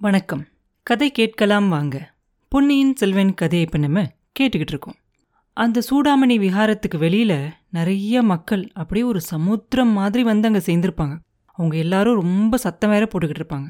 வணக்கம். கதை கேட்கலாம் வாங்க. பொன்னியின் செல்வன் கதையை இப்போ நம்ம கேட்டுக்கிட்டு இருக்கோம். அந்த சூடாமணி விஹாரத்துக்கு வெளியில நிறைய மக்கள் அப்படியே ஒரு சமுத்திரம் மாதிரி வந்து அங்கே சேர்ந்துருப்பாங்க. அவங்க எல்லாரும் ரொம்ப சத்தம் வேற போட்டுக்கிட்டு இருப்பாங்க.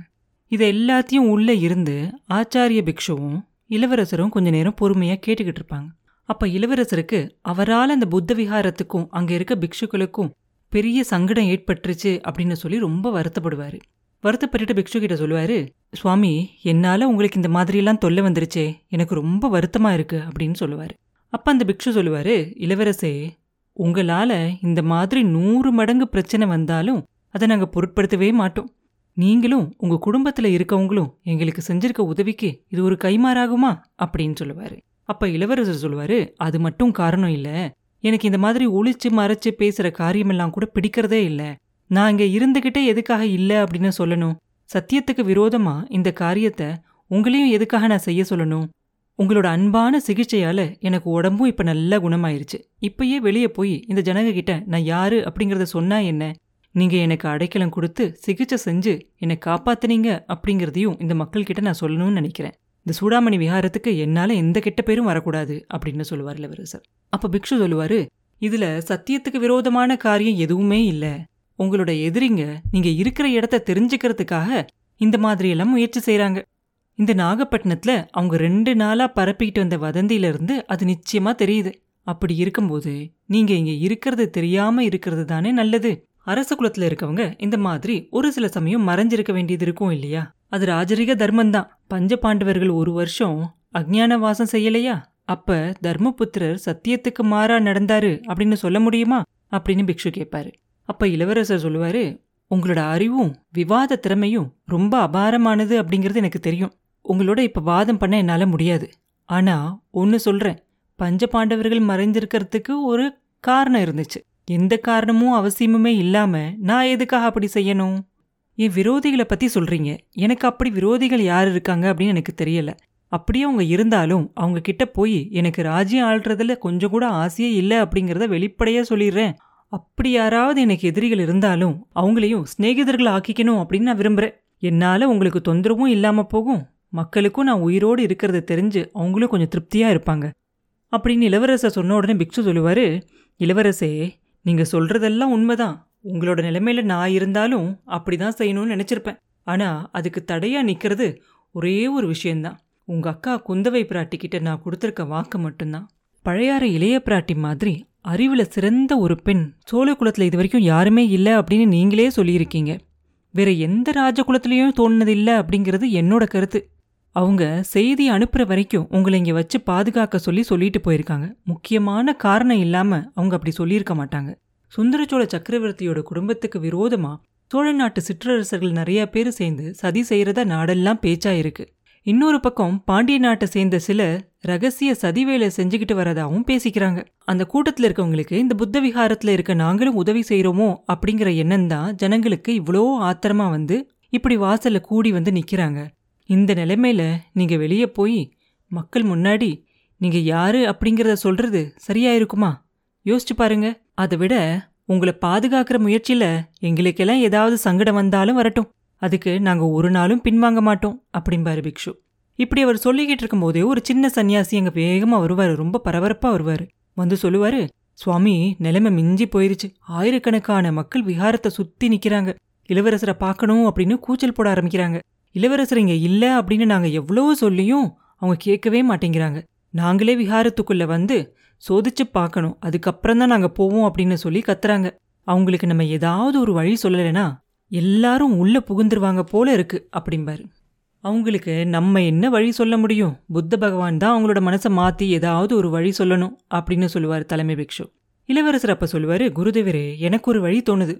இதை எல்லாத்தையும் உள்ளே இருந்து ஆச்சாரிய பிக்ஷுவும் இளவரசரும் கொஞ்ச நேரம் பொறுமையாக கேட்டுக்கிட்டு இருப்பாங்க. அப்போ இளவரசருக்கு அவரால் அந்த புத்த விஹாரத்துக்கும் அங்கே இருக்க பிக்ஷுக்களுக்கும் பெரிய சங்கடம் ஏற்பட்டுருச்சு அப்படின்னு சொல்லி ரொம்ப வருத்தப்படுவார். வருத்தப்பட்டுட்டு பிக்ஷு கிட்ட சொல்லுவாரு சுவாமி என்னால உங்களுக்கு இந்த மாதிரியெல்லாம் தொல்லை வந்துருச்சே எனக்கு ரொம்ப வருத்தமா இருக்கு அப்படின்னு சொல்லுவாரு. அப்போ அந்த பிக்ஷு சொல்லுவாரு இளவரசே உங்களால இந்த மாதிரி நூறு மடங்கு பிரச்சனை வந்தாலும் அதை நாங்க பொருட்படுத்தவே மாட்டோம். நீங்களும் உங்க குடும்பத்துல இருக்கவங்களும் எங்களுக்கு செஞ்சிருக்க உதவிக்கு இது ஒரு கைமாறாகுமா அப்படின்னு சொல்லுவாரு. அப்போ இளவரசர் சொல்லுவாரு அது மட்டும் காரணம் இல்ல எனக்கு இந்த மாதிரி ஒழிச்சு மறைச்சு பேசுகிற காரியமெல்லாம் கூட பிடிக்கிறதே இல்லை. நான் இங்க இருந்துகிட்டே எதுக்காக இல்ல அப்படின்னு சொல்லணும். சத்தியத்துக்கு விரோதமா இந்த காரியத்தை உங்களையும் எதுக்காக நான் செய்ய சொல்லணும்? உங்களோட அன்பான சிகிச்சையால எனக்கு உடம்பும் இப்ப நல்லா குணமாயிருச்சு. இப்பயே வெளியே போய் இந்த ஜனங்ககிட்ட நான் யாரு அப்படிங்கறத சொன்னா என்ன? நீங்க எனக்கு அடைக்கலம் கொடுத்து சிகிச்சை செஞ்சு என்னை காப்பாத்துனீங்க அப்படிங்கறதையும் இந்த மக்கள்கிட்ட நான் சொல்லணும்னு நினைக்கிறேன். இந்த சூடாமணி விஹாரத்துக்கு என்னால எந்த கெட்ட பேரும் வரக்கூடாது அப்படின்னு சொல்லுவார் இளவரசர் அப்போ பிக்ஷு சொல்லுவாரு இதுல சத்தியத்துக்கு விரோதமான காரியம் எதுவுமே இல்லை. உங்களோட எதிரிங்க நீங்க இருக்கிற இடத்த தெரிஞ்சுக்கிறதுக்காக இந்த மாதிரி எல்லாம் முயற்சி செய்றாங்க. இந்த நாகப்பட்டினத்துல அவங்க ரெண்டு நாளா பரப்பிக்கிட்டு வந்த வதந்தியிலிருந்து அது நிச்சயமா தெரியுது. அப்படி இருக்கும்போது நீங்க இங்க இருக்கிறது தெரியாம இருக்கிறது தானே நல்லது. அரச குலத்துல இருக்கவங்க இந்த மாதிரி ஒரு சில சமயம் மறைஞ்சிருக்க வேண்டியது இருக்கும் இல்லையா? அது ராஜரிக தர்மம்தான். பஞ்ச பாண்டவர்கள் ஒரு வருஷம் அஜ்ஞான வாசம் செய்யலையா? அப்ப தர்மபுத்திரர் சத்தியத்துக்கு மாறா நடந்தாரு அப்படின்னு சொல்ல முடியுமா? அப்படின்னு பிக்ஷு கேட்பாரு. அப்ப இளவரசர் சொல்லுவாரு உங்களோட அறிவும் விவாத திறமையும் ரொம்ப அபாரமானது அப்படிங்கிறது எனக்கு தெரியும். உங்களோட இப்ப வாதம் பண்ண என்னால முடியாது. ஆனா ஒன்னு சொல்றேன். பஞ்ச பாண்டவர்கள் மறைஞ்சிருக்கிறதுக்கு ஒரு காரணம் இருந்துச்சு. எந்த காரணமும் அவசியமுமே இல்லாம நான் எதுக்காக அப்படி செய்யணும்? என் விரோதிகளை பத்தி சொல்றீங்க? எனக்கு அப்படி விரோதிகள் யார் இருக்காங்க? அப்படின்னு எனக்கு தெரியல. அப்படியே அவங்க இருந்தாலும் அவங்க கிட்ட போய் எனக்கு ராஜ்யம் ஆள்றதுல கொஞ்சம் கூட ஆசையே இல்லை அப்படிங்கிறத வெளிப்படையாக சொல்லிடுறேன். அப்படி யாராவது எனக்கு எதிரிகள் இருந்தாலும் அவங்களையும் சிநேகிதர்கள் ஆக்கிக்கணும் அப்படின்னு நான் விரும்புகிறேன் என்னால் உங்களுக்கு தொந்தரவும் இல்லாமல் போகும். மக்களுக்கும் நான் உயிரோடு இருக்கிறத தெரிஞ்சு அவங்களும் கொஞ்சம் திருப்தியாக இருப்பாங்க. அப்படின்னு இளவரசர் சொன்ன உடனே பிக்ஷு சொல்லுவார் இளவரசே நீங்கள் சொல்கிறதெல்லாம் உண்மைதான். உங்களோட நிலைமையில நான் இருந்தாலும் அப்படி தான் செய்யணும்னு நினச்சிருப்பேன். ஆனால் அதுக்கு தடையாக நிற்கிறது ஒரே ஒரு விஷயந்தான் உங்கள் அக்கா குந்தவை பிராட்டி கிட்ட நான் கொடுத்துருக்க வாக்கு மட்டும்தான். பழையாற இளைய பிராட்டி மாதிரி அறிவில் சிறந்த ஒரு பெண் சோழ குலத்தில் இது வரைக்கும் யாருமே இல்லை அப்படின்னு நீங்களே சொல்லியிருக்கீங்க. வேற எந்த ராஜகுலத்திலையும் தோணுனது இல்லை அப்படிங்கிறது என்னோட கருத்து. அவங்க செய்தி அனுப்புற வரைக்கும் உங்களை இங்கே வச்சு பாதுகாக்க சொல்லி சொல்லிட்டு போயிருக்காங்க. முக்கியமான காரணம் இல்லாமல் அவங்க அப்படி சொல்லியிருக்க மாட்டாங்க. சுந்தரச்சோழ சக்கரவர்த்தியோட குடும்பத்துக்கு விரோதமாக சோழ நாட்டு சிற்றரசர்கள் நிறைய பேர் சேர்ந்து சதி செய்கிறத நாடெல்லாம் பேச்சாயிருக்கு இன்னொரு பக்கம் பாண்டிய நாட்டை சேர்ந்த சில ரகசிய சதி வேலை செஞ்சுக்கிட்டு வரதாவும் பேசிக்கிறாங்க. அந்த கூட்டத்துல இருக்கவங்களுக்கு இந்த புத்த விகாரத்தில் இருக்க நாங்களும் உதவி செய்யறோமோ அப்படிங்கிற எண்ணம் தான் ஜனங்களுக்கு இவ்வளோ ஆத்திரமா வந்து இப்படி வாசல்ல கூடி வந்து நிற்கிறாங்க இந்த நிலைமையில நீங்க வெளியே போய் மக்கள் முன்னாடி நீங்க யாரு அப்படிங்கறத சொல்றது சரியா இருக்குமா யோசிச்சு பாருங்க. அதை விட உங்களை பாதுகாக்கிற முயற்சியில எங்களுக்கெல்லாம் ஏதாவது சங்கடம் வந்தாலும் வரட்டும். அதுக்கு நாங்க ஒரு நாளும் பின்வாங்க மாட்டோம் அப்படிம்பாரு பிக்ஷு. இப்படி அவர் சொல்லிக்கிட்டு இருக்கும்போதே ஒரு சின்ன சன்னியாசி அங்க வேகமா வருவாரு. ரொம்ப பரபரப்பா வருவாரு. வந்து சொல்லுவாரு சுவாமி நிலைமை மிஞ்சி போயிருச்சு. ஆயிரக்கணக்கான மக்கள் விஹாரத்தை சுத்தி நிற்கிறாங்க இளவரசரை பார்க்கணும் அப்படின்னு கூச்சல் போட ஆரம்பிக்கிறாங்க. இளவரசர் இங்க இல்ல அப்படின்னு நாங்க எவ்வளோ சொல்லியும் அவங்க கேட்கவே மாட்டேங்கிறாங்க. நாங்களே விஹாரத்துக்குள்ள வந்து சோதிச்சு பார்க்கணும். அதுக்கப்புறம் தான் நாங்க போவோம் அப்படின்னு சொல்லி கத்துறாங்க. அவங்களுக்கு நம்ம ஏதாவது ஒரு வழி சொல்லலைன்னா எல்லாரும் உள்ள புகுந்துருவாங்க போல இருக்கு அப்படிம்பாரு. அவங்களுக்கு நம்ம என்ன வழி சொல்ல முடியும்? புத்த பகவான் தான் அவங்களோட மனசை மாற்றி ஏதாவது ஒரு வழி சொல்லணும் அப்படின்னு சொல்லுவார் தலைமை பிக்ஷு. இளவரசர் அப்போ சொல்லுவார் குருதேவரே எனக்கு ஒரு வழி தோணுது.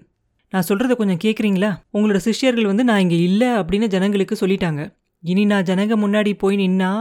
நான் சொல்கிறத கொஞ்சம் கேட்குறீங்களா உங்களோட சிஷ்யர்கள் வந்து நான் இங்கே இல்லை அப்படின்னு ஜனங்களுக்கு சொல்லிட்டாங்க. இனி நான் ஜனங்க முன்னாடி போய் நின்னா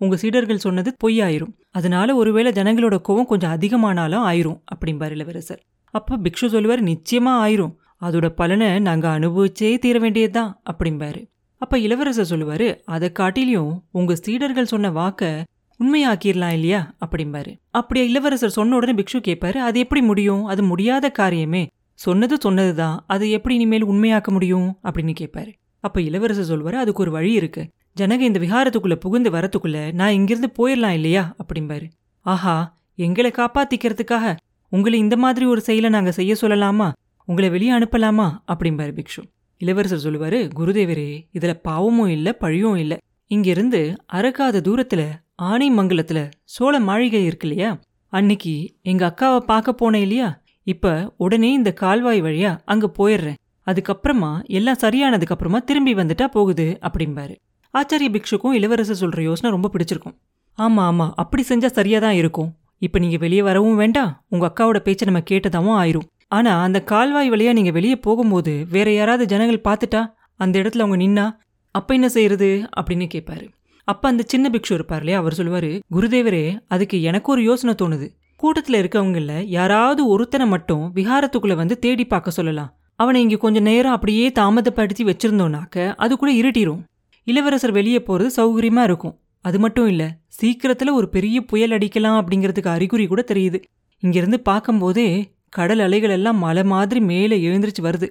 உங்கள் சீடர்கள் சொன்னது பொய்யாயிரும். அதனால ஒருவேளை ஜனங்களோட கோவம் கொஞ்சம் அதிகமானாலும் ஆயிரும் அப்படிம்பார் இளவரசர். அப்போ பிக்ஷு சொல்லுவார் நிச்சயமாக ஆயிரும். அதோட பலனை நாங்கள் அனுபவிச்சே தீர வேண்டியதுதான் அப்படிம்பாரு. அப்ப இளவரசர் சொல்லுவாரு அதை காட்டிலையும் உங்க சீடர்கள் சொன்ன வாக்க உண்மையாக்கிடலாம் இல்லையா? அப்படிம்பாரு. அப்படியா இளவரசர் சொன்ன உடனே பிக்ஷு கேட்பாரு அது எப்படி முடியும்? அது முடியாத காரியமே. சொன்னது சொன்னதுதான். அது எப்படி இனிமேல் உண்மையாக்க முடியும்? அப்படின்னு கேட்பாரு அப்ப இளவரசர் சொல்வாரு அதுக்கு ஒரு வழி இருக்கு. ஜனக இந்த விஹாரத்துக்குள்ள புகுந்து வரத்துக்குள்ள நான் இங்கிருந்து போயிடலாம் இல்லையா? அப்படிம்பாரு. ஆஹா எங்களை காப்பாத்திக்கிறதுக்காக உங்களை இந்த மாதிரி ஒரு செயலை நாங்க செய்ய சொல்லலாமா? உங்களை வெளியே அனுப்பலாமா? அப்படிம்பாரு பிக்ஷு. இளவரசர் சொல்லுவாரு குருதேவரே இதுல பாவமும் இல்லை பழியும் இல்லை. இங்கிருந்து அறக்காத தூரத்துல ஆனைமங்கலத்துல சோழ மாளிகை இருக்கு இல்லையா? அன்னைக்கு எங்க அக்காவை பார்க்க போனேன் இல்லையா? இப்ப உடனே இந்த கால்வாய் வழியா அங்க போயிடுறேன். அதுக்கப்புறமா எல்லாம் சரியானதுக்கு அப்புறமா திரும்பி வந்துட்டா போகுது அப்படிம்பாரு. ஆச்சாரிய பிக்ஷுக்கும் இளவரசர் சொல்ற யோசனை ரொம்ப பிடிச்சிருக்கும். ஆமா ஆமா அப்படி செஞ்சா சரியா தான் இருக்கும். இப்ப நீங்க வெளியே வரவும் வேண்டாம். உங்க அக்காவோட பேச்சை நம்ம கேட்டதாவும் ஆயிரும். ஆனா அந்த கால்வாய் வழியா நீங்க வெளியே போகும்போது வேற யாராவது ஜனங்கள் பார்த்துட்டா? அந்த இடத்துல அவங்க நின்னா அப்ப என்ன செய்யறது அப்படின்னு கேட்பாரு அப்ப அந்த சின்ன பிக்ஷு இருப்பார் இல்லையா? அவர் சொல்லுவாரு குருதேவரே அதுக்கு எனக்கு ஒரு யோசனை தோணுது. கூட்டத்துல இருக்கவங்கள யாராவது ஒருத்தனை மட்டும் விஹாரத்துக்குள்ள வந்து தேடி பார்க்க சொல்லலாம். அவனை இங்க கொஞ்ச நேரம் அப்படியே தாமதப்படுத்தி வச்சிருந்தோம்னாக்க அது கூட இருட்டிரும். இளவரசர் வெளியே போறது சௌகரியமா இருக்கும். அது மட்டும் இல்ல சீக்கிரத்துல ஒரு பெரிய புயல் அடிக்கலாம் அப்படிங்கிறதுக்கு அறிகுறி கூட தெரியுது. இங்கிருந்து பார்க்கும்போதே கடல் அலைகள் எல்லாம் மலை மாதிரி மேலே எழுந்திரிச்சு வருது.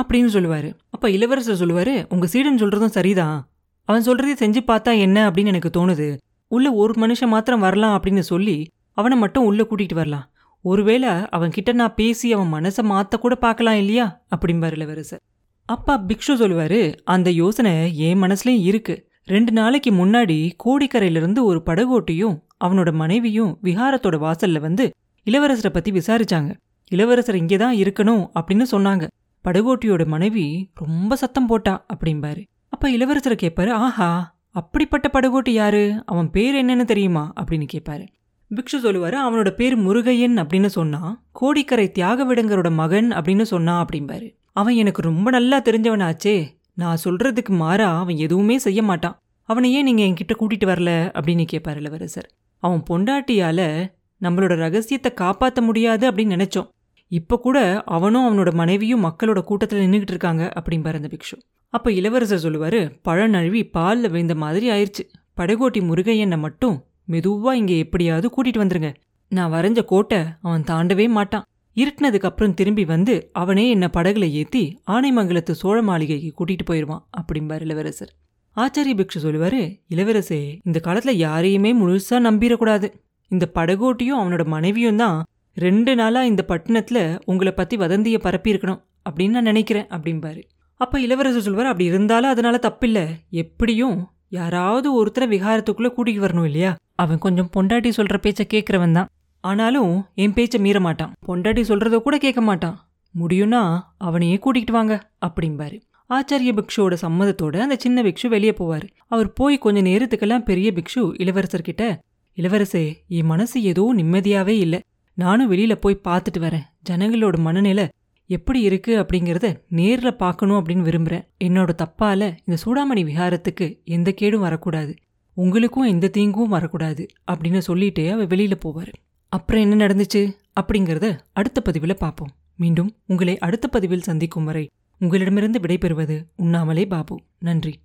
அப்படின்னு சொல்லுவாரு. அப்போ இளவரசர் சொல்லுவாரு உங்க சீடன் சொல்றதும் சரிதான் அவன் சொல்கிறதே செஞ்சு பார்த்தா என்ன? அப்படின்னு எனக்கு தோணுது. உள்ள ஒரு மனுஷன் மாத்திரம் வரலாம் அப்படின்னு சொல்லி அவனை மட்டும் உள்ள கூட்டிட்டு வரலாம். ஒருவேளை அவன் கிட்ட நான் பேசி அவன் மனசை மாத்த கூட பார்க்கலாம் இல்லையா? அப்படிம்பார் இளவரசர். அப்பா பிக்ஷு சொல்லுவாரு அந்த யோசனை என் மனசுலயும் இருக்கு. ரெண்டு நாளைக்கு முன்னாடி கோடிக்கரையிலிருந்து ஒரு படகோட்டியும் அவனோட மனைவியும் விஹாரத்தோட வாசல்ல வந்து இளவரசரை பத்தி விசாரிச்சாங்க. இளவரசர் இங்கே தான் இருக்கணும் அப்படின்னு சொன்னாங்க. படகோட்டியோட மனைவி ரொம்ப சத்தம் போட்டா அப்படிம்பாரு. அப்ப இளவரசரை கேட்பாரு ஆஹா அப்படிப்பட்ட படகோட்டி யாரு? அவன் பேர் என்னன்னு தெரியுமா? அப்படின்னு கேட்பாரு பிக்ஷு சொல்லுவாரு அவனோட பேர் முருகையன் அப்படின்னு சொன்னா கோடிக்கரை தியாகவிடங்கரோட மகன் அப்படின்னு சொன்னா அப்படிம்பாரு. அவன் எனக்கு ரொம்ப நல்லா தெரிஞ்சவனாச்சே. நான் சொல்றதுக்கு மாறா அவன் எதுவுமே செய்ய மாட்டான். அவனை ஏன் நீங்க என்கிட்ட கூட்டிட்டு வரல அப்படின்னு கேட்பாரு இளவரசர். அவன் பொண்டாட்டியால நம்மளோட ரகசியத்தை காப்பாற்ற முடியாது அப்படின்னு நினைச்சோம். இப்ப கூட அவனும் அவனோட மனைவியும் மக்களோட கூட்டத்துல நின்றுகிட்டு இருக்காங்க அப்படிம்பாரு அந்த பிக்ஷு. அப்ப இளவரசர் சொல்லுவாரு பழம் நழுவி பால்ல விழுந்த மாதிரி ஆயிடுச்சு படகோட்டி முருகையனை மட்டும் மெதுவா இங்க எப்படியாவது கூட்டிட்டு வந்துருங்க. நான் வரைஞ்ச கோட்டை அவன் தாண்டவே மாட்டான். இருட்டினதுக்கு அப்புறம் திரும்பி வந்து அவனே என்ன படகுல ஏத்தி ஆனைமங்கலத்து சோழ மாளிகைக்கு கூட்டிட்டு போயிடுவான் அப்படிம்பார் இளவரசர். ஆச்சாரிய பிக்ஷு சொல்லுவாரு இளவரசே இந்த காலத்துல யாரையுமே முழுசா நம்பிடக்கூடாது இந்த படகோட்டியும் அவனோட மனைவியும் தான் ரெண்டு நாளாக இந்த பட்டணத்தில் உங்களை பற்றி வதந்தியை பரப்பியிருக்கணும் அப்படின்னு நான் நினைக்கிறேன் அப்படிம்பாரு. அப்போ இளவரசர் சொல்வார் அப்படி இருந்தாலும் அதனால தப்பில்லை. எப்படியும் யாராவது ஒருத்தரை விகாரத்துக்குள்ளே கூட்டிகிட்டு வரணும் இல்லையா? அவன் கொஞ்சம் பொண்டாட்டி சொல்கிற பேச்சை கேட்குறவன் தான். ஆனாலும் என் பேச்சை மீற மாட்டான். பொண்டாட்டி சொல்கிறத கூட கேட்க மாட்டான். முடியும்னா அவனையே கூட்டிகிட்டு வாங்க அப்படிம்பாரு. ஆச்சாரிய பிக்ஷுவோட சம்மதத்தோட அந்த சின்ன பிக்ஷு வெளியே போவார். அவர் போய் கொஞ்ச நேரத்துக்கெல்லாம் பெரிய பிக்ஷு இளவரசர்கிட்ட இளவரசே என் மனசு ஏதோ நிம்மதியாவே இல்ல. நானும் வெளியில போய் பார்த்துட்டு வரேன். ஜனங்களோட மனநிலை எப்படி இருக்கு அப்படிங்கறத நேர்ல பார்க்கணும் அப்படின்னு விரும்புறேன். என்னோட தப்பால இந்த சூடாமணி விஹாரத்துக்கு எந்த கேடும் வரக்கூடாது. உங்களுக்கும் எந்த தீங்கும் வரக்கூடாது அப்படின்னு சொல்லிட்டே அவ வெளியில போவாரு. அப்புறம் என்ன நடந்துச்சு அப்படிங்கறத அடுத்த பதிவில் பார்ப்போம். மீண்டும் உங்களை அடுத்த பதிவில் சந்திக்கும் வரை உங்களிடமிருந்து விடைபெறுவது உண்ணாமலே பாபு. நன்றி.